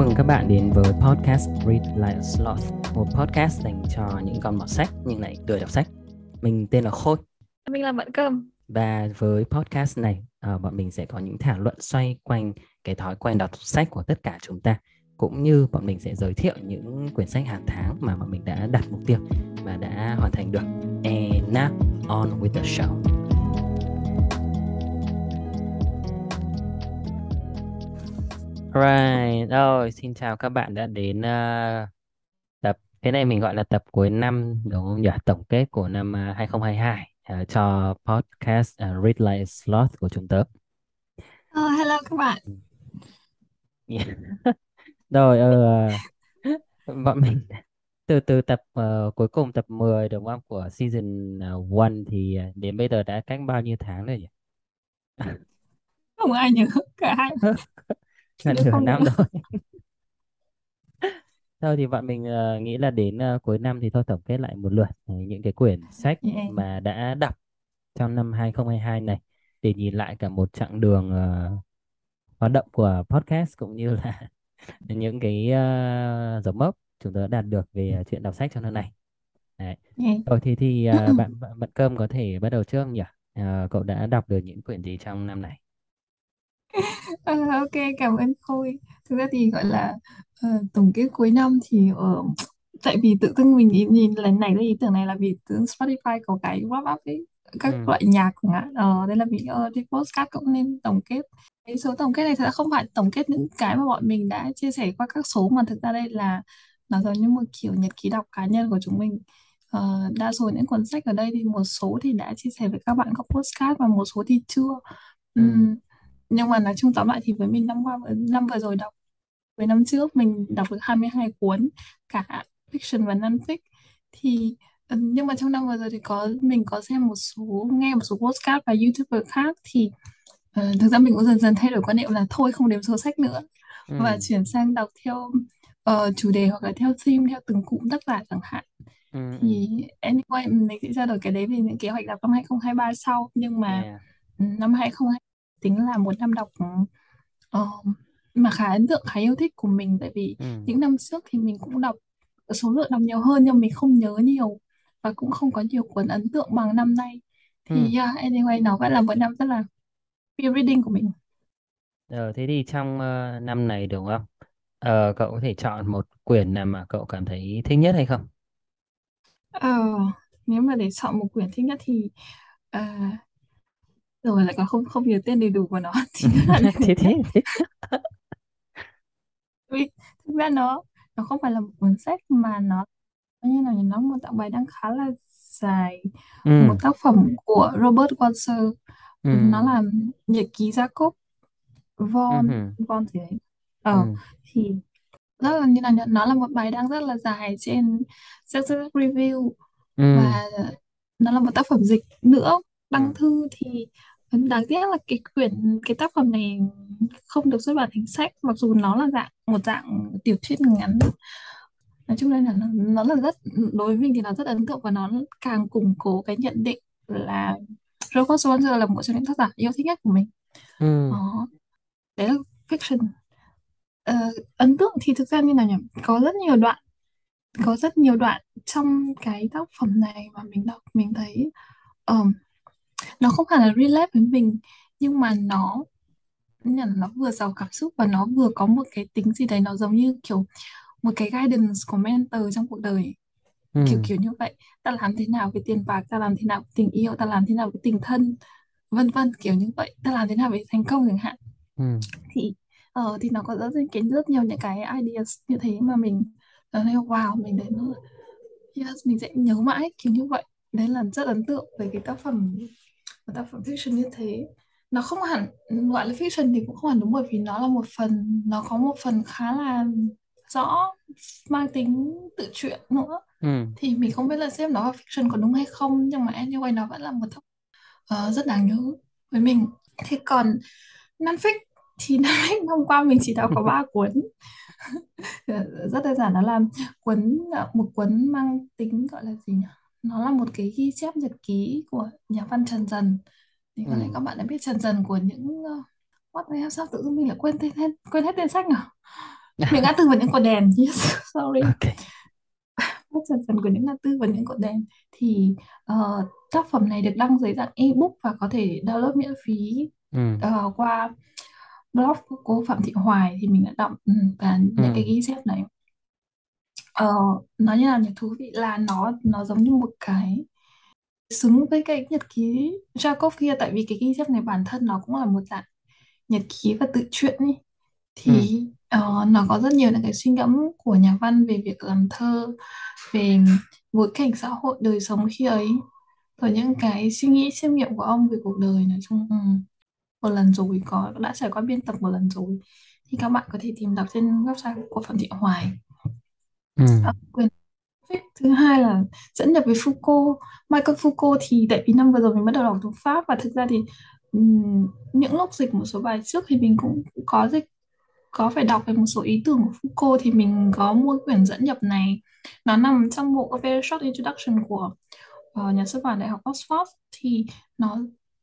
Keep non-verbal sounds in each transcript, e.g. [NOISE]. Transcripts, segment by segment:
mừng các bạn đến với podcast Read Like a Sloth, một podcast dành cho những con mọt sách nhưng lại lười đọc sách. Mình tên là Khôi Mình là Mận Cơm. và với podcast này ờ, bọn mình sẽ có những thảo luận xoay quanh cái thói quen đọc sách của tất cả chúng ta cũng như bọn mình sẽ giới thiệu những quyển sách hàng tháng mà bọn mình đã đặt mục tiêu và đã hoàn thành được. And now on with the show. Right, rồi xin chào các bạn đã đến ờ, tập thế này mình gọi là tập cuối năm đúng không nhỉ? Tổng kết của năm ờ, 2022 ờ, cho podcast ờ, Read Like a Sloth của chúng tớ. Ờ, hello các bạn. Yeah. [LAUGHS] Rồi ờ, [LAUGHS] bọn mình từ từ tập ờ, cuối cùng tập 10 đúng không của season 1 thì ờ, đến bây giờ đã cách bao nhiêu tháng rồi nhỉ? Không ai nhớ cả [LAUGHS] đứa nửa không năm rồi. [LAUGHS] Thôi thì bọn mình ờ, nghĩ là đến ờ, cuối năm thì thôi tổng kết lại một lượt ờ, những cái quyển sách Yeah. mà đã đọc trong năm 2022 này để nhìn lại cả một chặng đường ờ, hoạt động của podcast cũng như là [LAUGHS] những cái ờ, dấu mốc chúng ta đã đạt được về chuyện đọc sách trong năm này. Đấy. Yeah. Rồi thì thì ờ, [CLEARS THROAT] bạn bạn Cơm có thể bắt đầu trước không nhỉ? Ờ, cậu đã đọc được những quyển gì trong năm này? Ờ, ok, cảm ơn Khôi. Thực ra thì gọi là ờ, tổng kết cuối năm thì ờ, tại vì tự dưng mình nhìn, nhìn lần này cái ý tưởng này là vì tự dưng Spotify có cái wrap up ấy các Ừ. loại nhạc chẳng hạn. Ờ, đây là vì ờ, thì podcast cũng nên tổng kết. Cái số tổng kết này thật ra không phải tổng kết những cái mà bọn mình đã chia sẻ qua các số mà thực ra đây là nó giống như một kiểu nhật ký đọc cá nhân của chúng mình. Ờ, đa số những cuốn sách ở đây thì một số thì đã chia sẻ với các bạn qua podcast và một số thì chưa. Ừ. Ừm, nhưng mà nói chung tóm lại thì với mình năm qua năm vừa rồi đọc với năm trước mình đọc được 22 cuốn cả fiction và non-fic thì ừ, nhưng mà trong năm vừa rồi thì có mình có xem một số nghe một số podcast và youtuber khác thì ờ, thực ra mình cũng dần dần thay đổi quan niệm là thôi không đếm số sách nữa và Ừ. chuyển sang đọc theo ờ, chủ đề hoặc là theo theme theo từng cụm tác giả chẳng hạn Ừ. Ừ. thì anyway mình sẽ trao đổi cái đấy về những kế hoạch đọc năm 2023 sau nhưng mà Yeah. năm 2022 tính là một năm đọc ờ, mà khá ấn tượng khá yêu thích của mình tại vì Ừ. những năm trước thì mình cũng đọc số lượng đọc nhiều hơn nhưng mình không nhớ nhiều và cũng không có nhiều cuốn ấn tượng bằng năm nay Ừ. thì yeah, anyway nó vẫn là một năm rất là peer reading của mình Ờ, thế thì trong ờ, năm này đúng không? Ờ, cậu có thể chọn một quyển nào mà cậu cảm thấy thích nhất hay không? Ờ, nếu mà để chọn một quyển thích nhất thì à, rồi lại còn không không nhớ tên đầy đủ của nó [LAUGHS] thì là thế thế thế. Vì thực ra nó nó không phải là một cuốn sách mà nó như nào nhỉ? Nó một tặng bài đăng khá là dài một ừ tác phẩm của Robert Walser. Ừ. Nó là nhật ký Jacob ừ von hừ, von gì đấy. Ờ ừ. thì rất là như là nó là một bài đăng rất là dài trên Success Review. Ừ. Và nó là một tác phẩm dịch nữa đăng ừ. thư thì đáng tiếc là cái quyển cái tác phẩm này không được xuất bản thành sách mặc dù nó là dạng một dạng tiểu thuyết ngắn. Nói chung là nó, nó là rất đối với mình thì nó rất ấn tượng và nó càng củng cố cái nhận định là Robert Swanson là một trong những tác giả yêu thích nhất của mình. Ừ đó. Đấy là fiction. Ờ, ấn tượng thì thực ra như nào nhỉ? Có rất nhiều đoạn có rất nhiều đoạn trong cái tác phẩm này mà mình đọc mình thấy ờm, nó không hẳn là relate với mình nhưng mà nó là nó vừa giàu cảm xúc và nó vừa có một cái tính gì đấy nó giống như kiểu một cái guidance của mentor trong cuộc đời. Kiểu ừ. Kiểu như vậy. Ta làm thế nào với tiền bạc ta làm thế nào với tình yêu ta làm thế nào với tình thân vân vân kiểu như vậy. Ta làm thế nào với thành công chẳng hạn. Ừ. Thì ờ, thì nó có rất cái rất nhiều những cái ideas như thế mà mình thấy wow mình đến yes, mình sẽ nhớ mãi. Kiểu như vậy. Đấy là rất ấn tượng về cái tác phẩm một tác phẩm fiction như thế. Nó không hẳn gọi là fiction thì cũng không hẳn đúng bởi vì nó là một phần nó có một phần khá là rõ mang tính tự truyện nữa. Ừ. Thì mình không biết là xếp nó vào fiction có đúng hay không nhưng mà anyway nó vẫn là một tác ờ, rất đáng nhớ với mình. Thế còn non-fic thì [LAUGHS] non-fic hôm qua mình chỉ đọc có ba [LAUGHS] cuốn. [LAUGHS] Rất đơn giản nó là cuốn một cuốn mang tính gọi là gì nhỉ nó là một cái ghi chép nhật ký của nhà văn Trần Dần. Thì có lẽ ừ các bạn đã biết Trần Dần của những uh, what the hell, sao tự dưng mình lại quên tên hết quên hết tên sách nào những ngã tư và những cột đèn. Yes [LAUGHS] sorry. Ok. [LAUGHS] Rất dần dần của những ngã tư và những cột đèn. Thì ờ, tác phẩm này được đăng dưới dạng ebook và có thể download miễn phí ừ. ờ, qua blog của cô Phạm Thị Hoài thì mình đã đọc ừ, và những ừ. cái ghi chép này ờ, nó như là nhỉ? Thú vị là nó nó giống như một cái xứng với cái nhật ký Jacob kia tại vì cái chép này bản thân nó cũng là một dạng nhật ký và tự truyện ừ thì ờ, nó có rất nhiều những cái suy ngẫm của nhà văn về việc làm thơ về bối cảnh xã hội đời sống khi ấy. Rồi những cái suy nghĩ chiêm nghiệm của ông về cuộc đời nói chung ừ, một lần rồi có đã trải qua biên tập một lần rồi. Thì các bạn có thể tìm đọc trên website của Phạm Thị Hoài ừ. À, Quyền thứ hai là dẫn nhập với Foucault Michael Foucault thì tại vì năm vừa rồi mình bắt đầu đọc tiếng Pháp và thực ra thì um, những lúc dịch một số bài trước thì mình cũng có dịch có phải đọc về một số ý tưởng của Foucault thì mình có mua quyển dẫn nhập này. Nó nằm trong bộ A Very Short Introduction của uh, nhà xuất bản Đại học Oxford. Thì nó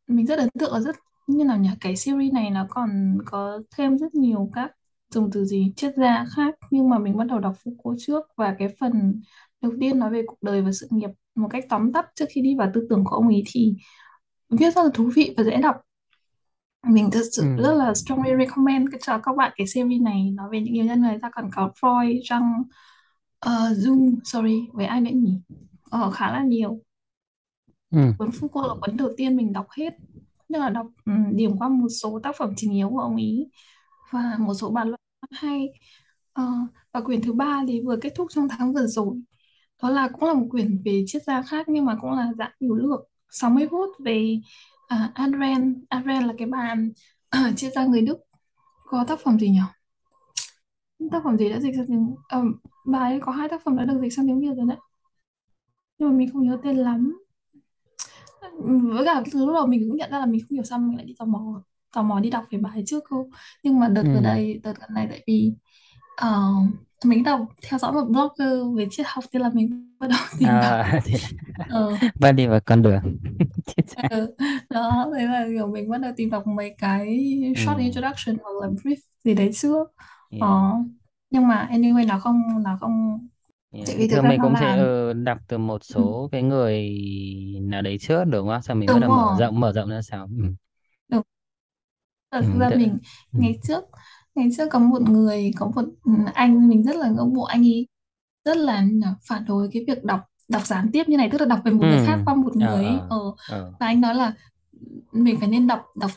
mình rất ấn tượng là rất như là nhà cái series này nó còn có thêm rất nhiều các dùng từ gì triết gia khác nhưng mà mình bắt đầu đọc Foucault trước. Và cái phần đầu tiên nói về cuộc đời và sự nghiệp một cách tóm tắt trước khi đi vào tư tưởng của ông ấy thì viết rất là thú vị và dễ đọc. Mình thật ừ. sự rất là strongly recommend cho các bạn cái series này. Nói về những yêu nhân người ta còn có Freud, Jung, uh, Jung, sorry với ai nữa nhỉ? Ờ, khá là nhiều. Ừ. Cuốn Foucault là cuốn đầu tiên mình đọc hết. Nhưng là đọc um, điểm qua một số tác phẩm trình yếu của ông ấy và một số bản luận hay. Ờ, và quyển thứ ba thì vừa kết thúc trong tháng vừa rồi. Đó là cũng là một quyển về triết gia khác nhưng mà cũng là dạng hiểu lược 60 phút về à, uh, Adren Adren là cái bà uh, à, triết gia người Đức. Có tác phẩm gì nhỉ? Tác phẩm gì đã dịch sang tiếng ờ, bà ấy có hai tác phẩm đã được dịch sang tiếng Việt rồi đấy. Nhưng mà mình không nhớ tên lắm. Với cả từ lúc đầu mình cũng nhận ra là mình không hiểu sao mình lại đi tò mò tò mò đi đọc về bài trước cơ nhưng mà đợt ừ gần đây đợt gần này tại vì ờ, mình đọc theo dõi một blogger về triết học thế là mình bắt đầu [LAUGHS] tìm đọc à, thì ờ [LAUGHS] bạn đi vào con đường ờ, đó thế là kiểu mình bắt đầu tìm đọc mấy cái ừ short introduction hoặc là brief gì đấy trước ờ, yeah. nhưng mà anyway nó không nó không Yeah. tại vì Thường mình cũng sẽ ừ, đọc từ một ừ, số cái người nào đấy trước đúng không? Sau mình bắt đầu mở rộng mở rộng ra sau. Ừ. đúng Ừ. Thật ra mình ừ. ngày trước ngày trước có một người có một ừ, anh mình rất là ngưỡng mộ anh ấy rất là phản đối cái việc đọc đọc gián tiếp như này tức là đọc về một Ừ. người khác qua một Ờ người ấy. ờ Ờ, ờ. và anh nói là mình phải nên đọc đọc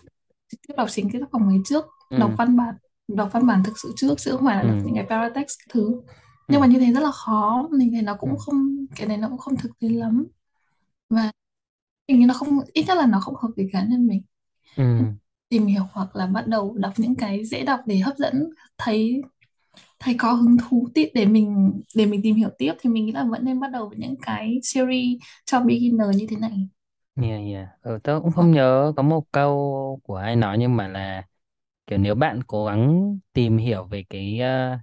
trực tiếp đọc chính cái tác phẩm ấy trước đọc Ừ. văn bản đọc văn bản thực sự trước chứ không phải là đọc Ừ. những cái paratext thứ Ừ. nhưng mà như thế rất là khó mình thấy nó Ừ. cũng không cái này nó cũng không thực tế lắm và hình như nó không ít nhất là nó không hợp với cá nhân mình Ừ tìm hiểu hoặc là bắt đầu đọc những cái dễ đọc để hấp dẫn thấy thấy có hứng thú tiếp để mình để mình tìm hiểu tiếp thì mình nghĩ là vẫn nên bắt đầu với những cái series cho beginner như thế này Yeah, yeah. Ừ, tớ cũng không nhớ có một câu của ai nói nhưng mà là kiểu nếu bạn cố gắng tìm hiểu về cái uh,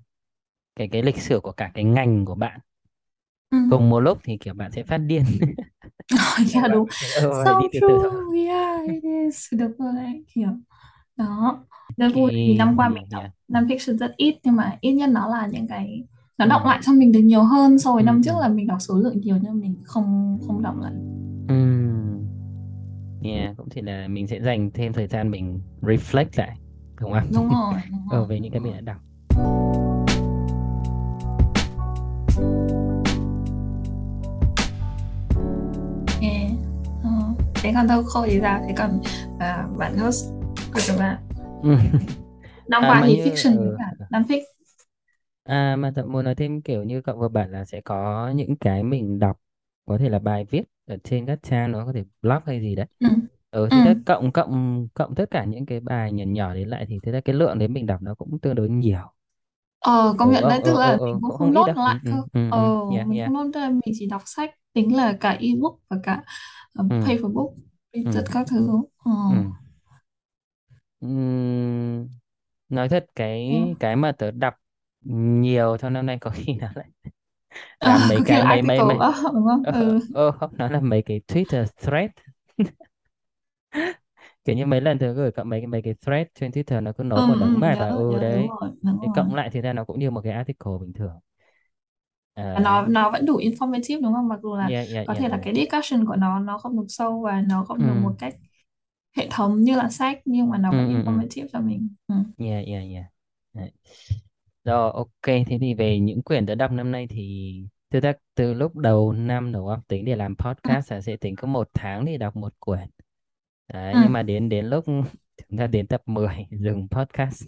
cái cái lịch sử của cả cái ngành của bạn ừ. cùng một lúc thì kiểu bạn sẽ phát điên. Yeah, [LAUGHS] [LAUGHS] bạn đúng ừ, so đi từ từ thôi. true yeah it is được rồi đấy kiểu đó rất vui vì Cái năm qua mình đọc yeah. non-fiction rất ít nhưng mà ít nhất nó là những cái nó đọng lại cho mình được nhiều hơn so với năm trước là mình đọc số lượng nhiều nhưng mình không không đọng lại Ừm, yeah, cũng chỉ là mình sẽ dành thêm thời gian mình reflect lại đúng không? đúng rồi đúng Ở [LAUGHS] rồi về những cái mình đã đọc. Thế còn đâu khôi thì sao thế còn à, bạn host của chúng ta [LAUGHS] năm À qua thì như fiction với cả non-fiction à mà thật muốn nói thêm kiểu như cậu vừa bảo là sẽ có những cái mình đọc có thể là bài viết ở trên các trang nó có thể blog hay gì đấy. ừ. Ừ ừ. thì tất cộng cộng cộng tất cả những cái bài nhỏ nhỏ đấy lại thì thế ra cái lượng đấy mình đọc nó cũng tương đối nhiều. Ờ công Ừ nhận ờ đấy tức ờ ờ là mình ờ cũng cũng không không ít nốt đâu. Ừ lại ừ cơ ừ ờ ừ yeah mình yeah. không nốt ra mình chỉ đọc sách tính là cả ebook và cả uh, Ừ paper book ừ tất các thứ ờ. ừ. Ừm, nói thật cái Yeah. cái mà tớ đọc nhiều trong năm nay có khi nó lại Ờ, [LAUGHS] là mấy có khi cái là mấy article mấy mấy đó [LAUGHS] đúng không ờ ừ ờ không nó là mấy cái Twitter thread [LAUGHS] kiểu như mấy lần tớ gửi cậu mấy mấy cái thread trên Twitter nó cứ nối ừ, một đống ừ, bài nhớ vào ừ nhớ đúng đấy. rồi đúng thì rồi. cộng lại thì ra nó cũng như một cái article bình thường. Và nó nó vẫn đủ informative đúng không? Mặc dù là yeah yeah có yeah thể là cái discussion của nó nó không được sâu và nó không được ừ. một cách hệ thống như là sách nhưng mà nó ừ vẫn ừ ừ. informative cho mình. Ừ. yeah yeah yeah. Đấy. rồi ok thế thì về những quyển tớ đọc năm nay thì từ từ lúc đầu năm đúng không? Tính để làm Ừ. podcast là sẽ tính có một tháng để đọc một quyển đấy Ừ. nhưng mà đến đến lúc [LAUGHS] chúng ta đến tập 10 [LAUGHS] dừng podcast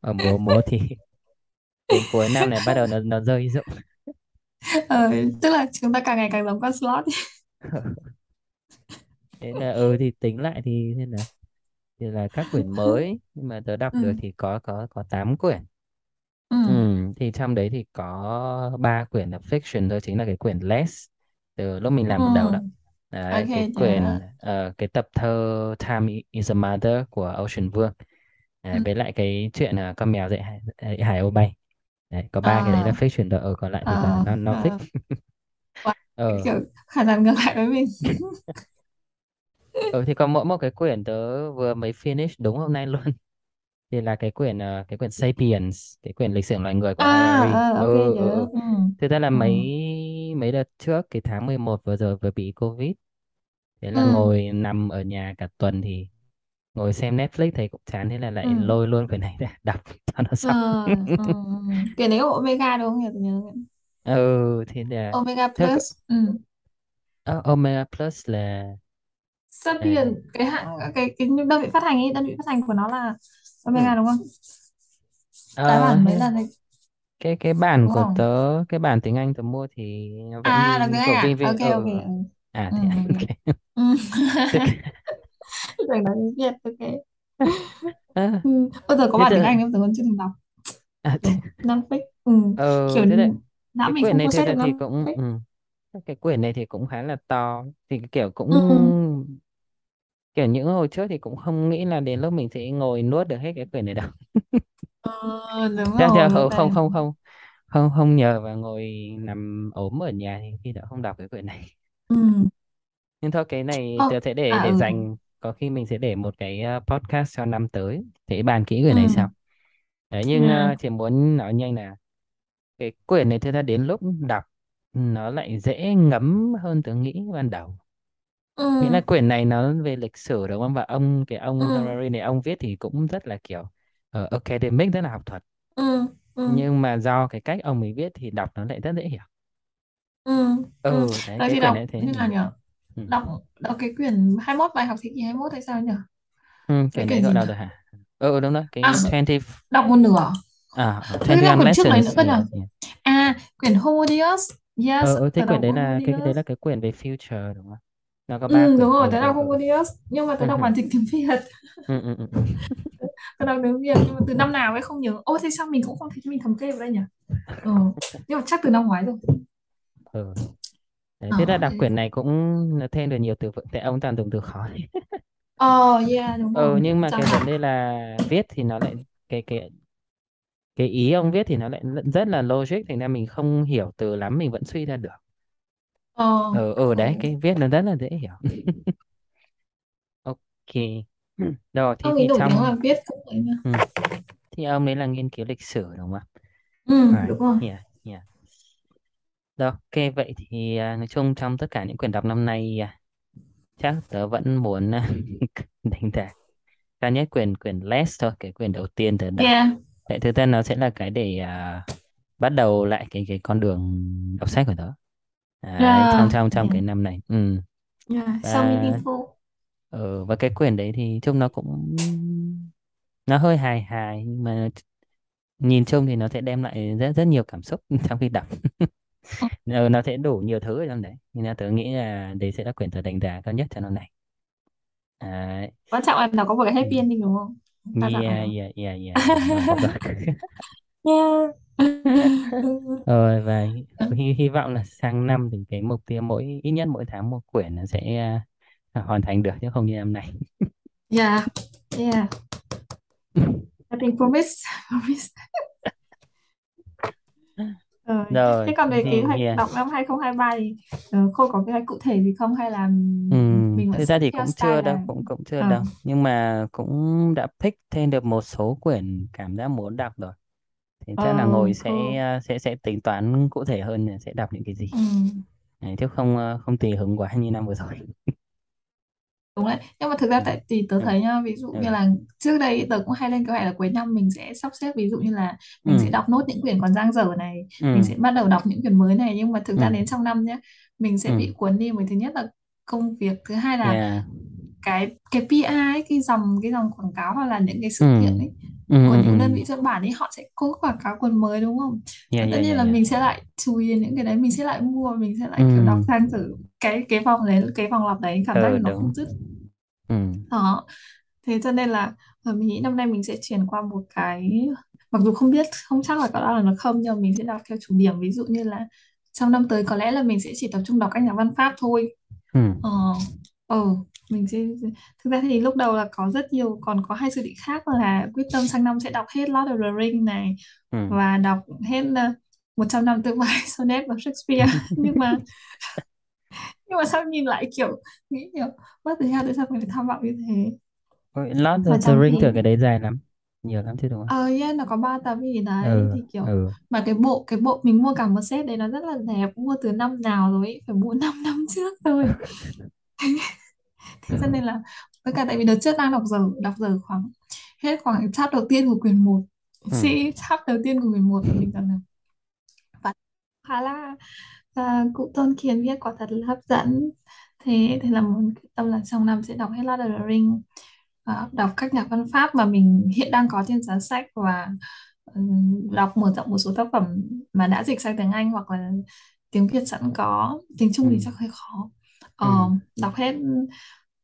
ở mùa một thì [LAUGHS] đến cuối năm này bắt đầu nó nó rơi rụng Ờ, tức là chúng ta càng ngày càng giống con slot thế là ừ thì tính lại thì thế là thì là các quyển mới nhưng mà tớ đọc được ừ. thì có có có 8 quyển Ừ. ừ, thì trong đấy thì có ba quyển là fiction thôi chính là cái quyển Less từ lúc mình làm Ừ. đầu đó đấy ok cái quyển ờ, cái tập thơ Time is a Mother của Ocean Vuong ừ. đấy, với lại cái chuyện là con mèo dạy hải, dạy hải âu bay. Đấy, có ba cái đấy là à, fiction thôi ở còn lại thì toàn là à, non non à, wow, [LAUGHS] ờ. kiểu hoàn toàn ngược lại với mình. [LAUGHS] Ừ, thì có mỗi một cái quyển tớ vừa mới finish đúng hôm nay luôn. [LAUGHS] Thì là cái quyển ờ, cái quyển Sapiens cái quyển lịch sử loài người của à Harari. ờ, ok ừ ừ ừ. Nhớ ừ. thực ra là Ừ. mấy mấy đợt trước cái tháng 11 vừa rồi vừa bị Covid thế Ừ. là ngồi nằm ở nhà cả tuần thì ngồi xem Netflix thấy cũng chán thế là Ừ. lại lôi luôn quyển này ra đọc [LAUGHS] cho nó Ừ. xong Ừ. ừ. Cái đấy của Omega đúng không nhỉ? Tôi nhớ ừ thì là Omega thế Plus ừ. uh, Omega Plus là là Sapien cái hãng cái cái đơn vị phát hành ấy đơn vị phát hành của nó là ừ. Omega đúng không? Tái Ờ, bản mấy thế lần đấy cái cái bản đúng của không? tớ cái bản tiếng Anh tớ mua thì nó vẫn À như là như tiếng Anh của à? Vin Vin Ok ờ ok ờ, ờ. ừ. À thế à? ừ. [LAUGHS] ok Ừ. tức Tưởng nói tiếng Việt ok. à, Ừ. Bao giờ có thế bản tiếng tức Anh không? Tớ còn chưa từng đọc à, thế, kiểu non fic. Ừ. ờ Kiểu thế đấy đã cái mình quyển không này thực process được thì non cũng fic. ừ, cái quyển này thì cũng khá là to thì kiểu cũng Ừ. kiểu những hồi trước thì cũng không nghĩ là đến lúc mình sẽ ngồi nuốt được hết cái quyển này đâu Ờ, đúng chắc rồi, chắc một không không không không không không nhờ và ngồi nằm ốm ở nhà thì khi đã không đọc cái quyển này Ừ. nhưng thôi cái này Ờ, tớ sẽ để à để ừ. dành có khi mình sẽ để một cái ờ, podcast cho năm tới để bàn kỹ quyển Ừ. này sau đấy nhưng ờ, chỉ muốn nói nhanh là cái quyển này thực ra đến lúc đọc nó lại dễ ngấm hơn tớ nghĩ ban đầu Ừ. nghĩa là quyển này nó về lịch sử đúng không và ông cái ông Ừ. Harari này ông viết thì cũng rất là kiểu uh, academic rất là học thuật Ừ. Ừ. nhưng mà do cái cách ông ấy viết thì đọc nó lại rất dễ hiểu Ừ. Ừ. ừ đấy Nói cái gì quyển đọc này thế như ừ. nào nhỉ? Ừ. Đọc đọc cái quyển 21 bài học thế kỷ 21 hay sao nhỉ? Ừ, Cái quyển đấy quyển gọi gì nhỉ? nào được hả ừ ừ, đúng rồi À, cái 20 đọc một nửa. à ờ, Thế là 21 quyển trước đấy nữa lessons cơ nhỉ? yeah, yeah. À, quyển Homo Deus. Yes, ờ ừ, thế tớ quyển đọc đấy là cái đấy Deus. là cái quyển về future đúng không nó có ba Ừ, đúng quyển rồi, ừ tớ ừ đọc ừ Homo Deus. Nhưng mà tớ ừ đọc ừ bản dịch tiếng Việt. ừ ừ ừ ừ. Tớ đọc tiếng Việt, nhưng mà từ năm nào ấy không nhớ. Ô, thế sao mình cũng không thấy mình thống kê vào đây nhỉ? Ừ, nhưng mà chắc từ năm ngoái rồi. Ừ. Đấy, thế là Ờ, đọc thế... quyển này cũng là thêm được nhiều từ vựng tại ông toàn dùng từ khó Ờ, yeah, đúng ừ rồi. nhưng mà Chẳng cái vấn hạn. đề là viết thì nó lại cái cái cái ý ông viết thì nó lại rất là logic thành ra mình không hiểu từ lắm mình vẫn suy ra được Ờ, ừ ừ ừ. đấy cái viết nó rất là dễ hiểu [LAUGHS] ok rồi Ông ấy thì nổi tiếng trong là viết cũng ấy nha. ừ. thì ông ấy là nghiên cứu lịch sử đúng không ạ Ừ, right đúng rồi. yeah yeah rồi ok vậy thì à, nói chung trong tất cả những quyển đọc năm nay à, chắc tớ vẫn muốn à, [LAUGHS] đánh giá cao nhất quyển quyển Less thôi cái quyển đầu tiên tớ đọc Yeah, tại thực ra nó sẽ là cái để à, bắt đầu lại cái cái con đường đọc sách của tớ trong yeah, trong trong yeah, cái năm này ừ. yeah. Và meaningful. ừ, và cái quyển đấy thì chung nó cũng nó hơi hài hài nhưng mà nhìn chung thì nó sẽ đem lại rất rất nhiều cảm xúc [LAUGHS] trong khi đọc [LAUGHS] Ừ. ừ, nó sẽ đủ nhiều thứ ở trong đấy nên là tớ nghĩ là đấy sẽ là quyển tớ đánh giá cao nhất cho năm này đấy. Quan trọng là nó có một cái Ừ. happy ending đúng không? Đa dạng yeah yeah yeah yeah rồi đúng rồi [LAUGHS] Yeah. rồi và hy, hy vọng là sang năm thì cái mục tiêu mỗi ít nhất mỗi tháng một quyển nó sẽ à, hoàn thành được chứ không như năm nay Yeah, yeah. I think promise, [LAUGHS] promise. Rồi. rồi Thế còn về kế hoạch yeah. đọc năm 2023 thì uh, Khôi có kế hoạch cụ thể gì không hay là mình vẫn thực ra thì theo cũng style chưa đâu, là cũng cũng chưa ờ đâu. Nhưng mà cũng đã pick thêm được một số quyển cảm giác muốn đọc rồi. Thì chắc là ngồi sẽ cool ờ, sẽ sẽ tính toán cụ thể hơn là sẽ đọc những cái gì. ừ. Đấy, chứ không ờ, không tùy hứng quá như năm vừa rồi. [LAUGHS] đúng đấy. Nhưng mà thực ra Ừ. tại thì tớ Ừ. thấy nhá ví dụ như Ừ. là trước đây tớ cũng hay lên kế hoạch là cuối năm mình sẽ sắp xếp ví dụ như là mình sẽ đọc nốt những quyển còn dang dở này mình sẽ bắt đầu đọc những quyển mới này. Nhưng mà thực ra đến trong năm nhé mình sẽ bị cuốn đi. Bởi thứ nhất là công việc thứ hai là Yeah. cái cái PR ấy, cái dòng cái dòng quảng cáo hoặc là những cái sự kiện ấy của những đơn vị xuất bản ấy họ sẽ có quảng cáo cuốn mới đúng không? Yeah, tất yeah, nhiên là mình sẽ lại chú ý đến những cái đấy mình sẽ lại mua mình sẽ lại kiểu đọc sang thử cái cái vòng đấy cái vòng lặp đấy cảm giác Ừ, như nó đúng. không dứt Ừ. đó thế cho nên là ờ, mình nghĩ năm nay mình sẽ chuyển qua một cái mặc dù không biết không chắc là có đọc được không nhưng mà mình sẽ đọc theo chủ điểm ví dụ như là trong năm tới có lẽ là mình sẽ chỉ tập trung đọc các nhà văn Pháp thôi Ừ. ờ ờ mình sẽ thực ra thì lúc đầu là có rất nhiều còn có hai dự định khác là quyết tâm sang năm sẽ đọc hết Lord of the Rings này Ừ. và đọc hết uh, 100 năm tương bài sonnet của Shakespeare nhưng mà nhưng mà sao nhìn lại kiểu nghĩ kiểu mất thời gian tại sao mình phải tham vọng như thế of the Rings khi tưởng cái đấy dài lắm. Nhiều lắm chứ đúng không? ờ yeah, nó có ba tập gì đấy Ừ. thì kiểu Ừ. mà cái bộ cái bộ mình mua cả một set đấy nó rất là đẹp mua từ năm nào rồi ấy, phải mua [LAUGHS] 5 năm trước thôi thế cho nên là với cả tại vì đợt trước đang đọc giờ đọc giờ khoảng hết khoảng chap đầu tiên của quyển một Ừ. si chap đầu tiên của quyển một và mình thấy và khá là và cụ Tôn Kiền viết quả thật là hấp dẫn. Thế thì là muốn quyết tâm là trong năm sẽ đọc hết Lord of the Rings. Và đọc các nhà văn Pháp mà mình hiện đang có trên giá sách và ừm, đọc mở rộng một số tác phẩm mà đã dịch sang tiếng Anh hoặc là tiếng Việt sẵn có. Tiếng Trung Ừ. thì chắc hơi khó. Ừ. Ờ, đọc hết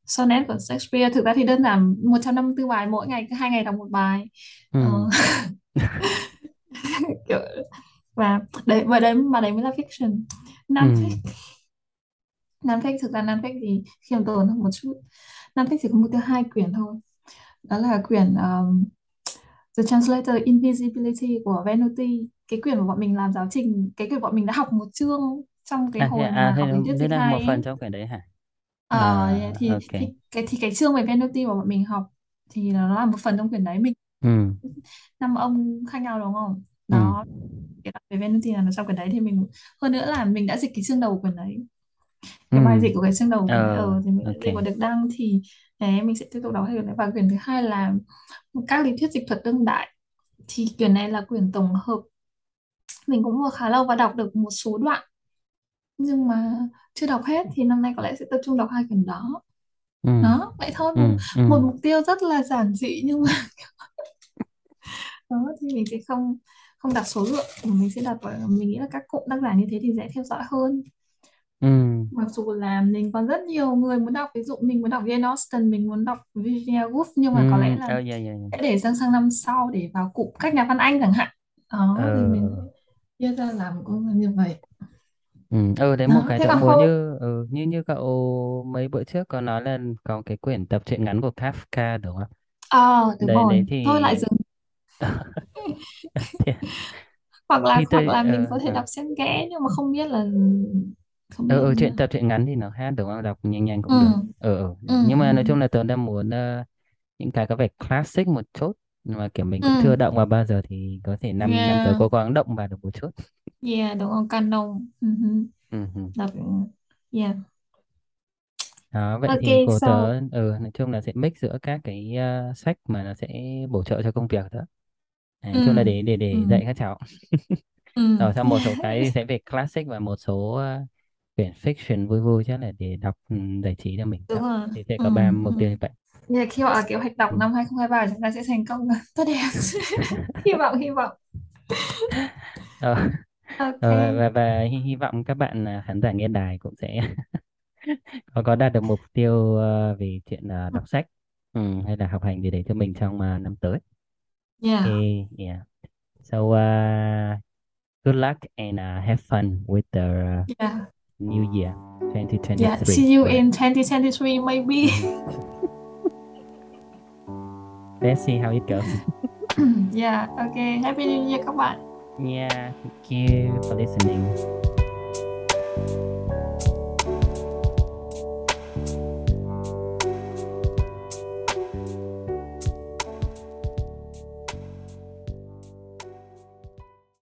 sonnet của Shakespeare. Thực ra thì đơn giản 154 bài mỗi ngày cứ hai ngày đọc một bài. Ừ. Ờ, [LAUGHS] [LAUGHS] kiểu và đấy và đấy mà đấy mới là fiction Ừ. non-fiction non-fiction thực ra non-fiction thì khiêm tốn hơn một chút non-fiction chỉ có một tới hai quyển thôi đó là quyển um, The Translator Invisibility của Venuti cái quyển mà bọn mình làm giáo trình cái quyển bọn mình đã học một chương trong cái À, thế, hồi à, mà thế học lý thuyết thế dịch là một hai phần trong quyển đấy hả? À, yeah, thì ok. thì cái thì cái chương về Venuti mà bọn mình học thì nó là một phần trong quyển đấy mình Ừ. năm ông khác nhau đúng không Ừ. đó cái đoạn về Venuti là trong quyển đấy thì mình hơn nữa là mình đã dịch cái chương đầu quyển đấy Ừ. cái bài dịch của cái chương đầu của đấy Ờ, ờ thì mình ok. dịch và được đăng thì đấy mình sẽ tiếp tục đọc theo quyển đấy và quyển thứ hai là các lý thuyết dịch thuật đương đại thì quyển này là quyển tổng hợp mình cũng mua khá lâu và đọc được một số đoạn nhưng mà chưa đọc hết thì năm nay có lẽ sẽ tập trung đọc hai quyển đó Ừ. đó vậy thôi một, Ừ. Ừ. một mục tiêu rất là giản dị nhưng mà [LAUGHS] đó thì mình sẽ không không đặt số lượng mà mình sẽ đặt mình nghĩ là các cụm tác giả như thế thì dễ theo dõi hơn Ừ. mặc dù là mình còn rất nhiều người muốn đọc ví dụ mình muốn đọc Jane Austen mình muốn đọc Virginia Woolf nhưng Ừ. mà có lẽ là Ờ, yeah, yeah, yeah. sẽ để sang sang năm sau để vào cụm các nhà văn Anh chẳng hạn đó thì mình Ờ. sẽ ra làm cũng như vậy Ừ, ừ đấy một đó cái thế còn muốn như ừ, như như cậu mấy bữa trước có nói là có cái quyển tập truyện ngắn của Kafka đúng không? ờ đúng Đấy đấy rồi thôi thì lại dừng [LAUGHS] hoặc là thì hoặc tôi là mình ờ có thể ờ đọc xen kẽ nhưng mà không biết là không biết ờ ờ, như chuyện tập truyện ngắn thì nó khác đúng không? Đọc nhanh nhanh ừ cũng được. Ờ ờ ừ nhưng ừ mà nói chung là tớ đang muốn ờ, những cái có vẻ classic một chút mà kiểu mình cũng ừ chưa động vào bao giờ thì có thể năm năm tới yeah cố gắng động vào được một chút. yeah đúng không canon ừ. Ừ, ừ. đọc yeah Đó, vậy thì ok của so tớ ừ, nói chung là sẽ mix giữa các cái ờ, sách mà nó sẽ bổ trợ cho công việc đó. Đấy, ừ. chung là để để ừ. để dạy các cháu. ừ. [LAUGHS] Rồi sau một số cái [LAUGHS] sẽ về classic và một số ờ, quyển fiction vui vui chắc là để đọc ừ, giải trí cho mình đúng rồi. Thì sẽ ừ có ba ừ. mục tiêu như vậy. yeah, khi gọi là kế hoạch đọc Ừ. năm 2023 chúng ta sẽ thành công tốt đẹp. [LAUGHS] Hy vọng hy vọng. Ờ, ờ, và ok và hy, hy vọng các bạn à, khán giả nghe đài cũng sẽ có có đạt được mục tiêu ờ, về chuyện ờ, đọc sách ừ, hay là học hành gì đấy cho mình trong ờ, năm tới. Yeah Okay, yeah. So uh, good luck and uh, have fun with the uh, yeah new year yeah 2023, see you in 2023 maybe. [LAUGHS] Let's see how it goes. [COUGHS] yeah ok happy new year các bạn Yeah, thank you for listening.